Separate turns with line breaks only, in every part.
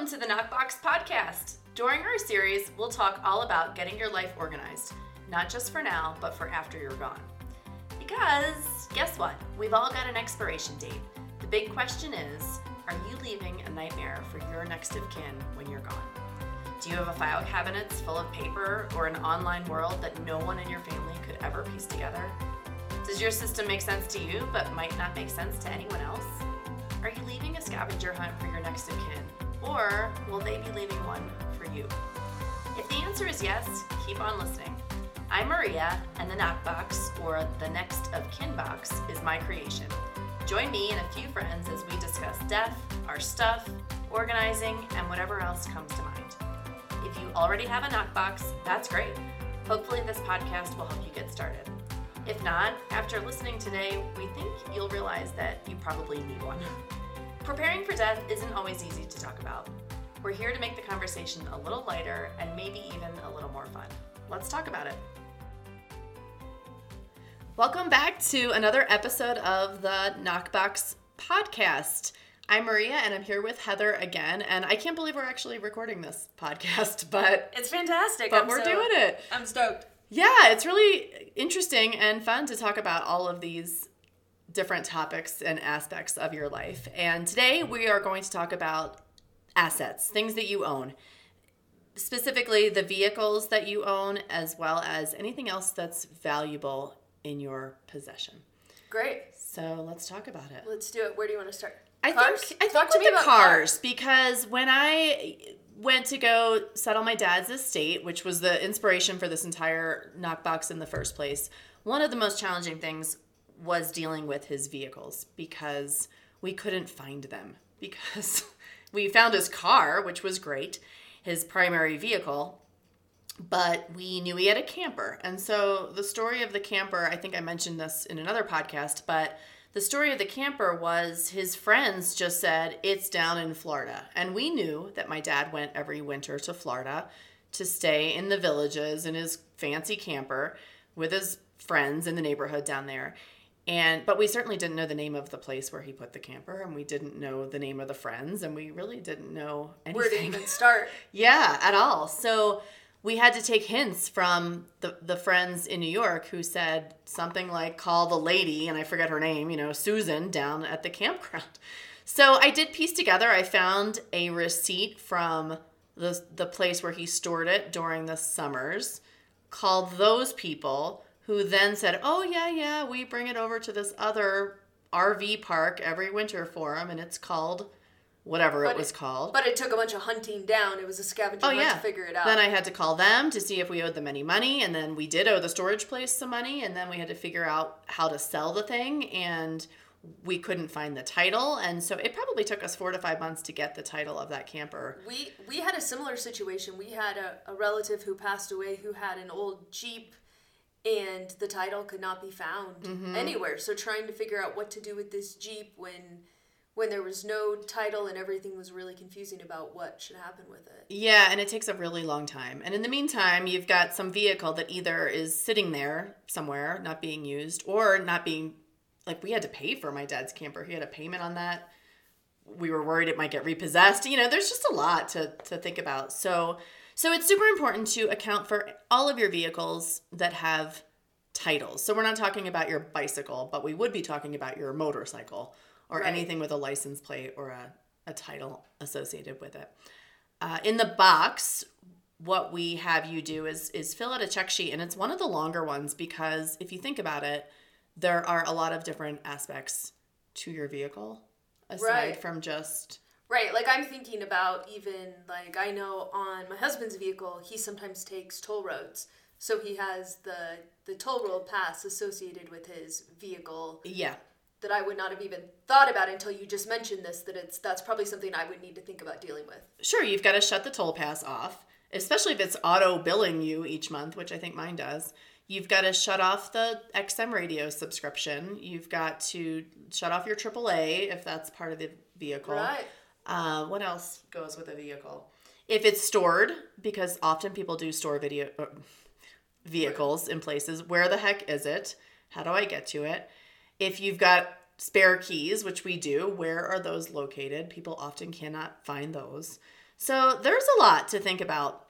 Welcome to the NokBox Podcast. During our series, we'll talk all about getting your life organized, not just for now, but for after you're gone. Because, guess what? We've all got an expiration date. The big question is are you leaving a nightmare for your next of kin when you're gone? Do you have a file cabinet full of paper or an online world that no one in your family could ever piece together? Does your system make sense to you but might not make sense to anyone else? Are you leaving a scavenger hunt for your next of kin? Or will they be leaving one for you? If the answer is yes, keep on listening. I'm Maria, and the NokBox, or the Next of Kin box, is my creation. Join me and a few friends as we discuss death, our stuff, organizing, and whatever else comes to mind. If you already have a NokBox, that's great. Hopefully, this podcast will help you get started. If not, after listening today, we think you'll realize that you probably need one. Preparing for death isn't always easy to talk about. We're here to make the conversation a little lighter and maybe even a little more fun. Let's talk about it. Welcome back to another episode of the NokBox podcast. I'm Maria and I'm here with Heather again. And I can't believe we're actually recording this podcast, but
It's fantastic.
but
I'm
we're
so-
doing it.
I'm stoked.
Yeah, it's really interesting and fun to talk about all of these different topics and aspects of your life. And today we are going to talk about assets, things that you own. Specifically, the vehicles that you own, as well as anything else that's valuable in your possession.
Great.
So let's talk about it.
Let's do it. Where do you want to start?
I
Cars?
think I think
Talk
with
to me
the
about
cars, because when I went to go settle my dad's estate, which was the inspiration for this entire NokBox in the first place, one of the most challenging things was dealing with his vehicles because we couldn't find them because we found his car, which was great, his primary vehicle, but we knew he had a camper. And so the story of the camper, I think I mentioned this in another podcast, but the story of the camper was his friends just said it's down in Florida. And we knew that my dad went every winter to Florida to stay in the villages in his fancy camper with his friends in the neighborhood down there. And but we certainly didn't know the name of the place where he put the camper and we didn't know the name of the friends and we really didn't know anything.
Where to even start?
Yeah, at all. So we had to take hints from the, the friends in New York who said something like, call the lady, and I forget her name, you know, Susan, down at the campground. So I did piece together, I found a receipt from the, the place where he stored it during the summers, called those people who then said, oh, yeah, yeah, we bring it over to this other RV park every winter for him, and it's called whatever
But
it was
it-
called.
But it took a bunch of hunting down. It was a scavenger
Oh
hunt
yeah.
to figure it out.
Then I had to call them to see if we owed them any money, and then we did owe the storage place some money, and then we had to figure out how to sell the thing, and we couldn't find the title, and so it probably took us four to five months to get the title of that camper.
we we had a similar situation. We had a, a relative who passed away who had an old Jeep and the title could not be found
Mm-hmm.
anywhere. So trying to figure out what to do with this Jeep when when there was no title and everything was really confusing about what should happen with it.
Yeah, and it takes a really long time. And in the meantime, you've got some vehicle that either is sitting there somewhere, not being used, or not being like we had to pay for my dad's camper. He had a payment on that. We were worried it might get repossessed. You know, there's just a lot to to think about. So so it's super important to account for all of your vehicles that have titles. So we're not talking about your bicycle, but we would be talking about your motorcycle or
Right.
anything with a license plate or a, a title associated with it. Uh, in the box, what we have you do is is fill out a check sheet, and it's one of the longer ones because if you think about it, there are a lot of different aspects to your vehicle aside
Right.
from just
Right, like I'm thinking about even like I know on my husband's vehicle, he sometimes takes toll roads. So he has the the toll road pass associated with his vehicle
yeah
that I would not have even thought about until you just mentioned this that it's that's probably something I would need to think about dealing with.
sure you've got to shut the toll pass off especially if it's auto billing you each month which i think mine does you've got to shut off the xm radio subscription you've got to shut off your aaa if that's part of the vehicle
Right.
Uh, what else goes with a vehicle? If it's stored because often people do store video uh, vehicles in places where the heck is it? How do i get to it? If you've got spare keys which we do where are those located? People often cannot find those. So there's a lot to think about.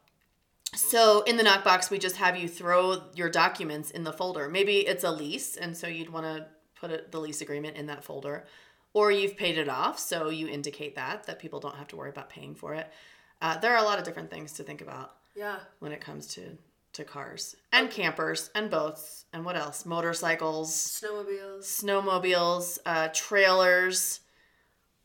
So in the NokBox, we just have you throw your documents in the folder. Maybe it's a lease, and so you'd want to put the lease agreement in that folder, or you've paid it off, so you indicate that that people don't have to worry about paying for it. Uh, there are a lot of different things to think about
Yeah.
when it comes to to cars and campers and boats and what else? Motorcycles,
Snowmobiles.
snowmobiles, uh, trailers.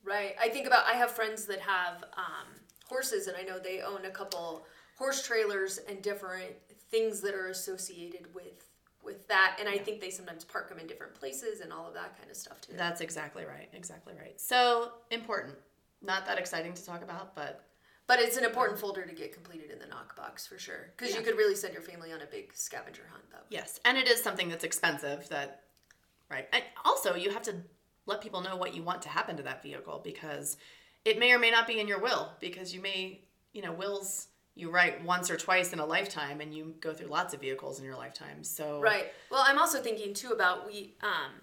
Right. I think about I have friends that have um, horses, and I know they own a couple horse trailers and different things that are associated with with that. And I think they sometimes park them in different places and all of that kind of stuff too.
That's exactly right. Exactly right. So important. Not that exciting to talk about, but
But it's an important folder to get completed in the NokBox for sure, because
Yeah.
you could really send your family on a big scavenger hunt. though
yes, and it is something that's expensive. That right. And also, you have to let people know what you want to happen to that vehicle because it may or may not be in your will. Because you may, you know, wills you write once or twice in a lifetime, and you go through lots of vehicles in your lifetime. So
Right. Well, I'm also thinking too about we, um,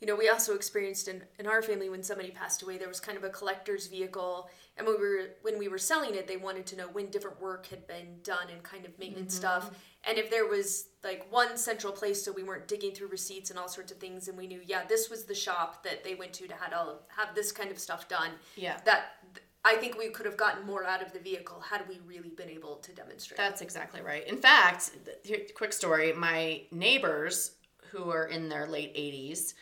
you know, we also experienced in, in our family when somebody passed away, there was kind of a collector's vehicle, and when we were when we were selling it, they wanted to know when different work had been done and kind of maintenance stuff, and if there was like one central place, so we weren't digging through receipts and all sorts of things, and we knew, yeah, this was the shop that they went to to had all have this kind of stuff done.
Yeah.
That I think we could have gotten more out of the vehicle had we really been able to demonstrate.
That's exactly right. In fact, here, quick story my neighbors who are in their late 80s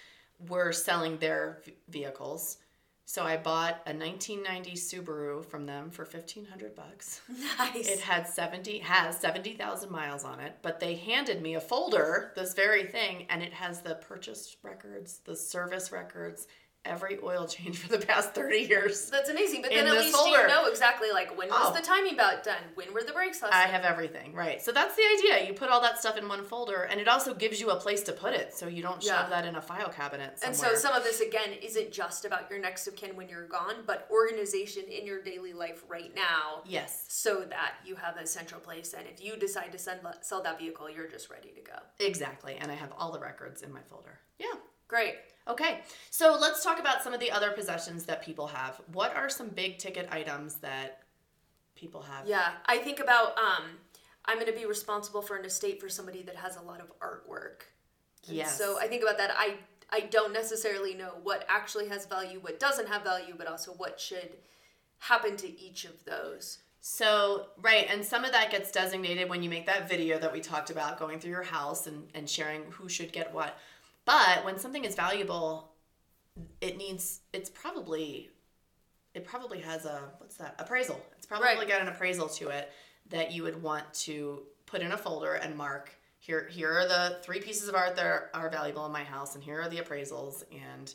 were selling their v- vehicles. So I bought a 1990 Subaru from them for 1500 bucks.
nice.
It had 70 has 70,000 miles on it, but they handed me a folder, this very thing, and it has the purchase records, the service records, every oil change for the past 30 years.
That's amazing. But then at least
folder.
you know exactly like when was
Oh.
the timing belt done? When were the brakes last?
I have everything, right. So that's the idea. You put all that stuff in one folder, and it also gives you a place to put it, so you don't shove
Yeah.
that in a file cabinet somewhere.
and so some of this again isn't just about your next of kin when you're gone, but organization in your daily life right now,
yes,
so that you have a central place. And if you decide to send, sell that vehicle, you're just ready to go.
exactly. And I have all the records in my folder. Yeah.
Great.
Okay. So let's talk about some of the other possessions that people have. What are some big ticket items that people have?
Yeah, I think about um, I'm going to be responsible for an estate for somebody that has a lot of artwork. And
Yes.
So I think about that. I I don't necessarily know what actually has value, what doesn't have value, but also what should happen to each of those.
So, right, and some of that gets designated when you make that video that we talked about going through your house and, and sharing who should get what. But when something is valuable, it needs, it's probably, it probably has a, what's that? Appraisal. It's probably
Right.
got an appraisal to it that you would want to put in a folder and mark. Here, here are the three pieces of art that are, are valuable in my house, and here are the appraisals, and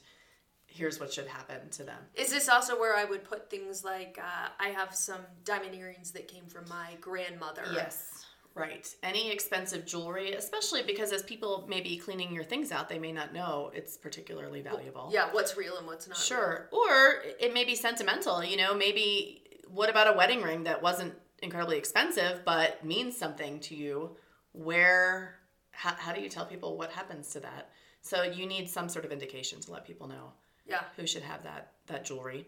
here's what should happen to them.
Is this also where I would put things like uh, I have some diamond earrings that came from my grandmother?
Yes, right. Any expensive jewelry, especially because as people may be cleaning your things out, they may not know it's particularly valuable.
Yeah, what's real and what's not. real.
Sure. Or it may be sentimental, you know, maybe what about a wedding ring that wasn't incredibly expensive but means something to you? Where, how, how do you tell people what happens to that? So you need some sort of indication to let people know
Yeah.
who should have that that jewelry,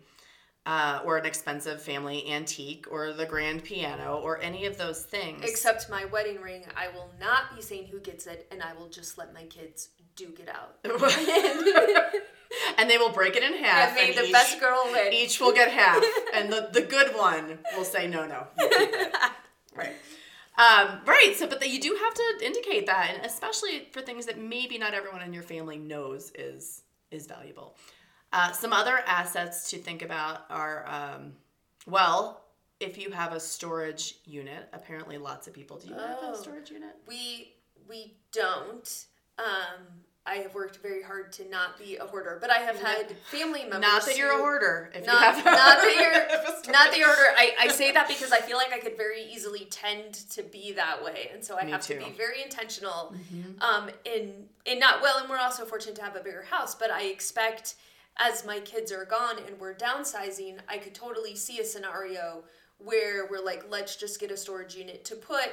uh, or an expensive family antique, or the grand piano, or any of those things.
Except my wedding ring, I will not be saying who gets it, and I will just let my kids duke it out.
and they will break it in half.
and may
and
the
each,
best girl win.
each will get half, and the the good one will say no, no, you keep it. right. Um, right. So, but that you do have to indicate that, and especially for things that maybe not everyone in your family knows is is valuable. Uh, some other assets to think about are, um, well, if you have a storage unit. Apparently, lots of people. Do you have
Oh.
a storage unit?
We we don't. Um, I have worked very hard to not be a hoarder, but I have had family members.
Not that you're a hoarder. If
Not,
you have
not that you're
a
not that you're hoarder. I, I say that because I feel like I could very easily tend to be that way, and so I
Me
have
too. Mm-hmm.
to be very intentional. Um, in in not well, and we're also fortunate to have a bigger house, but I expect as my kids are gone and we're downsizing, I could totally see a scenario where we're like, let's just get a storage unit to put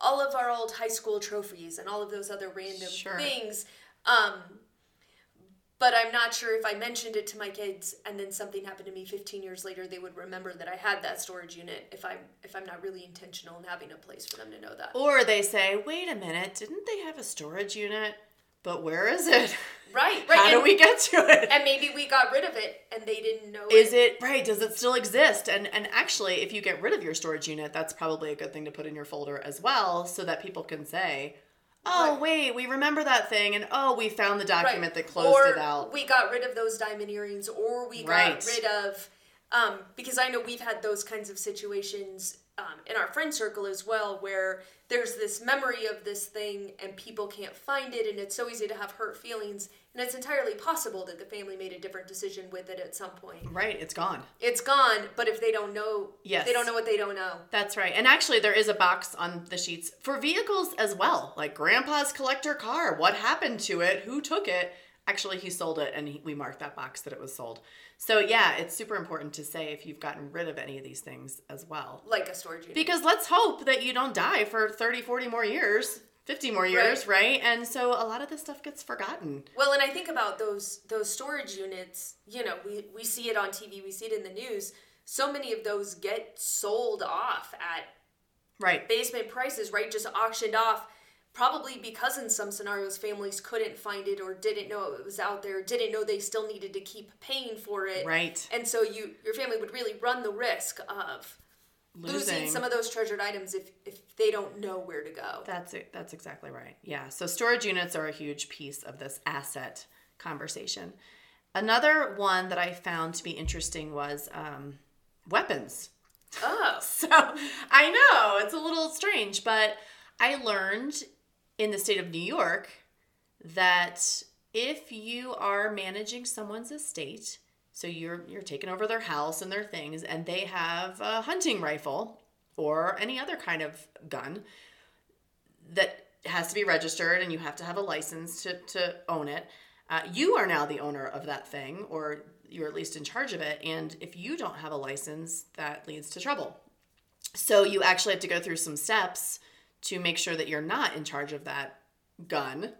all of our old high school trophies and all of those other random
Sure.
things. Um, but I'm not sure if I mentioned it to my kids and then something happened to me 15 years later, they would remember that I had that storage unit if I'm if I'm not really intentional in having a place for them to know that.
Or they say, wait a minute, didn't they have a storage unit? But where is it?
Right, right.
How do
and,
we get to it?
and maybe we got rid of it and they didn't know
Is it right? Does it still exist? And and actually, if you get rid of your storage unit, that's probably a good thing to put in your folder as well, so that people can say, "Oh,
Right.
wait, we remember that thing," and "Oh, we found the document that closed
or
it out."
We got rid of those diamond earrings, or we got
Right.
rid of, um, because I know we've had those kinds of situations um, in our friend circle as well, where there's this memory of this thing and people can't find it, and it's so easy to have hurt feelings, and it's entirely possible that the family made a different decision with it at some point.
right, it's gone.
It's gone, but if they don't know,
Yes.
they don't know what they don't know.
That's right. And actually, there is a box on the sheets for vehicles as well, like Grandpa's collector car. What happened to it? Who took it? Actually, he sold it, and he, we marked that box that it was sold. So yeah, it's super important to say if you've gotten rid of any of these things as well.
Like a storage unit.
Because let's hope that you don't die for 30, 40 more years, 50 more years, right? And so a lot of this stuff gets forgotten.
Well, and I think about those those storage units. You know, we we see it on TV, we see it in the news. So many of those get sold off at
Right.
basement prices, right? Just auctioned off. Probably because in some scenarios families couldn't find it or didn't know it was out there, didn't know they still needed to keep paying for it.
Right.
And so you your family would really run the risk of losing,
Losing.
some of those treasured items if if they don't know where to go.
That's it. That's exactly right. Yeah. So storage units are a huge piece of this asset conversation. Another one that I found to be interesting was um, weapons.
Oh.
So I know it's a little strange, but I learned in the state of New York that if you are managing someone's estate, so you're you're taking over their house and their things, and they have a hunting rifle or any other kind of gun that has to be registered and you have to have a license to, to own it. Uh, you are now the owner of that thing, or you're at least in charge of it. And if you don't have a license, that leads to trouble. So you actually have to go through some steps to make sure that you're not in charge of that gun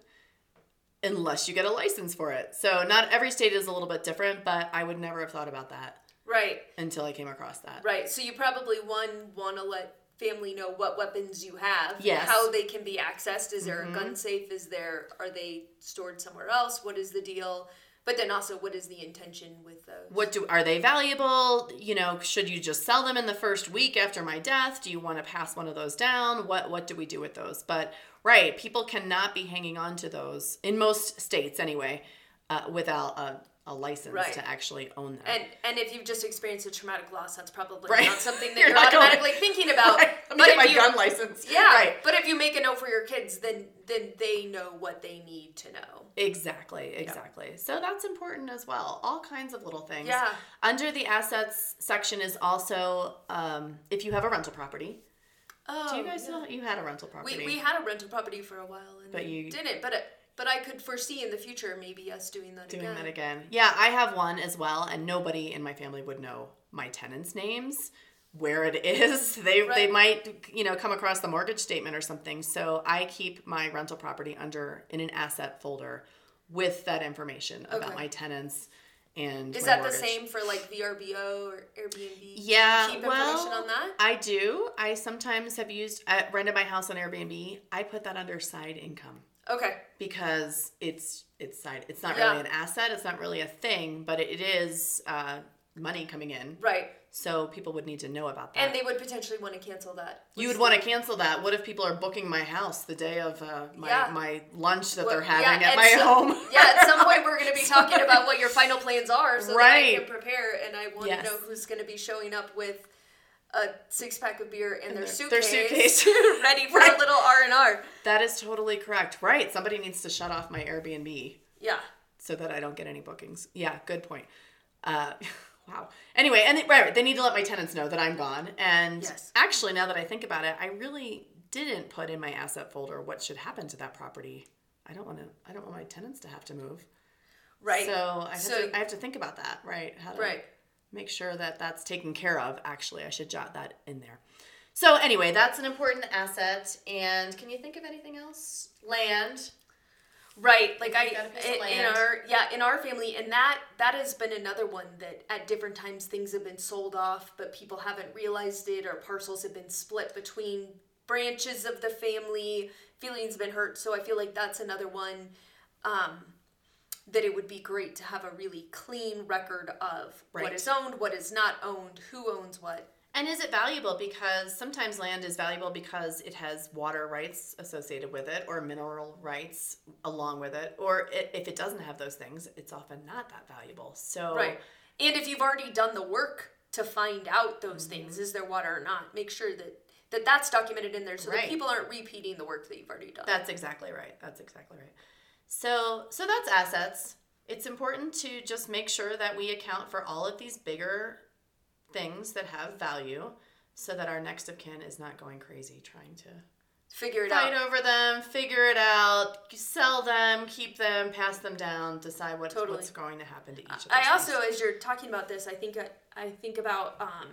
unless you get a license for it. So not every state is a little bit different, but I would never have thought about that
Right.
until I came across that.
Right. So you probably one want to let family know what weapons you have,
Yes. Mm-hmm.
how they can be accessed. Is there a gun safe? Is there are they stored somewhere else? What is the deal? But then also, what is the intention with those?
What do are they valuable? You know, should you just sell them in the first week after my death? Do you want to pass one of those down? What what do we do with those? But right, people cannot be hanging on to those in most states anyway, uh, without a, a license
Right.
to actually own them.
And and if you've just experienced a traumatic loss, that's probably
Right.
not something that
You're
you're,
not going-
automatically thinking about.
Right, my
you,
gun license.
yeah,
Right.
But if you make a note for your kids, then then they know what they need to know.
Exactly, exactly. So that's important as well. All kinds of little things.
Yeah.
Under the assets section is also um, if you have a rental property.
Oh,
Do you guys
yeah.
know you had a rental property?
We, we had a rental property for a while and
But you-
didn't. But it, but I could foresee in the future maybe us doing that
doing
again.
that again. Yeah, I have one as well, and nobody in my family would know my tenants' names, where it is. They they might you know come across the mortgage statement or something. So I keep my rental property under in an asset folder with that information about my tenants and
Is that the same for like VRBO or Airbnb?
Yeah,
Keep
well,
information on that?
I do. I sometimes have used I rented my house on Airbnb. I put that under side income
Okay.
because it's it's side. It's not
Yeah.
really an asset. It's not really a thing, but it is uh, money coming in.
Right.
So people would need to know about that.
And they would potentially want to cancel that.
you would want to cancel that. What if people are booking my house the day of uh, my
Yeah.
my lunch that
Well,
they're having
yeah,
at my home?
yeah, at some point we're going to be talking about what your final plans are so that I can prepare and I want
Yes.
to know who's going to be showing up with a six pack of beer in, their,
their- their
suitcase,
suitcase.
ready for
Right.
a little R and R.
That is totally correct. Right. Somebody needs to shut off my Airbnb.
Yeah.
so that I don't get any bookings. Yeah, good point. Uh, wow. Anyway, and they, right, they need to let my tenants know that I'm gone. And
Yes.
actually, now that I think about it, I really didn't put in my asset folder what should happen to that property. I don't want to. I don't want my tenants to have to move.
Right.
So I have,
So-
to, I have to think about that. Right. How to
Right.
make sure that that's taken care of. Actually, I should jot that in there. So anyway, that's an important asset. And can you think of anything else? Land.
Right, like I
you've got a piece of
in, in our yeah in our family, and that that has been another one that at different times things have been sold off, but people haven't realized it, or parcels have been split between branches of the family. Feelings have been hurt, so I feel like that's another one um, that it would be great to have a really clean record of
Right.
what is owned, what is not owned, who owns what.
And is it valuable? Because sometimes land is valuable because it has water rights associated with it or mineral rights along with it. Or i if it doesn't have those things, it's often not that valuable. So,
Right. And if you've already done the work to find out those
Mm-hmm.
things, is there water or not, make sure that, that that's documented in there so
Right.
that people aren't repeating the work that you've already done.
That's exactly right. That's exactly right. So, so that's assets. It's important to just make sure that we account for all of these bigger things that have value so that our next of kin is not going crazy trying to
Figure it
fight
out.
over them, figure it out, sell them, keep them, pass them down, decide what,
Totally.
what's going to happen to each of
them.
I
also,
things.
as you're talking about this, I think I, I think about um,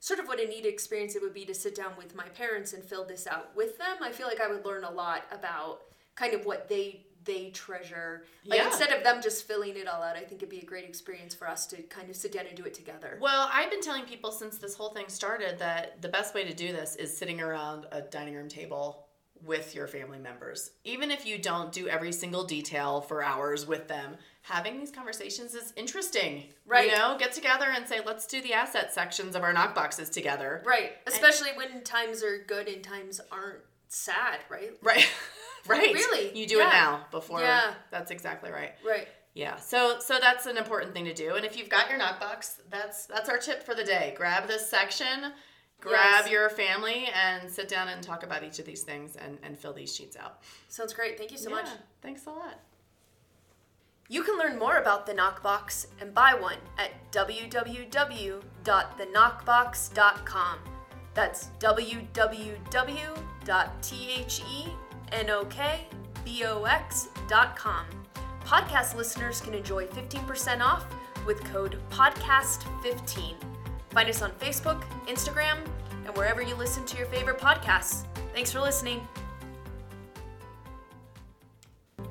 sort of what a neat experience it would be to sit down with my parents and fill this out with them. I feel like I would learn a lot about kind of what they they treasure. Like
Yeah.
instead of them just filling it all out, I think it'd be a great experience for us to kind of sit down and do it together.
Well, I've been telling people since this whole thing started that the best way to do this is sitting around a dining room table with your family members. Even if you don't do every single detail for hours with them, having these conversations is interesting.
Right.
You know, get together and say, let's do the asset sections of our NokBoxes together.
Right. Especially when times are good and times aren't sad, right?
Right. right.
Really?
You do
Yeah.
it now before.
Yeah.
That's exactly right.
Right.
Yeah, so so that's an important thing to do. And if you've got your NokBox, that's that's our tip for the day. Grab this section, grab
Yes.
your family, and sit down and talk about each of these things and, and fill these sheets out.
Sounds great. Thank you so
Yeah,
much.
Thanks a lot.
You can learn more about the NokBox and buy one at www.thenokbox.com. That's www.thenokbox.com. Podcast listeners can enjoy 15% off with code PODCAST15. Find us on Facebook, Instagram, and wherever you listen to your favorite podcasts. Thanks for listening.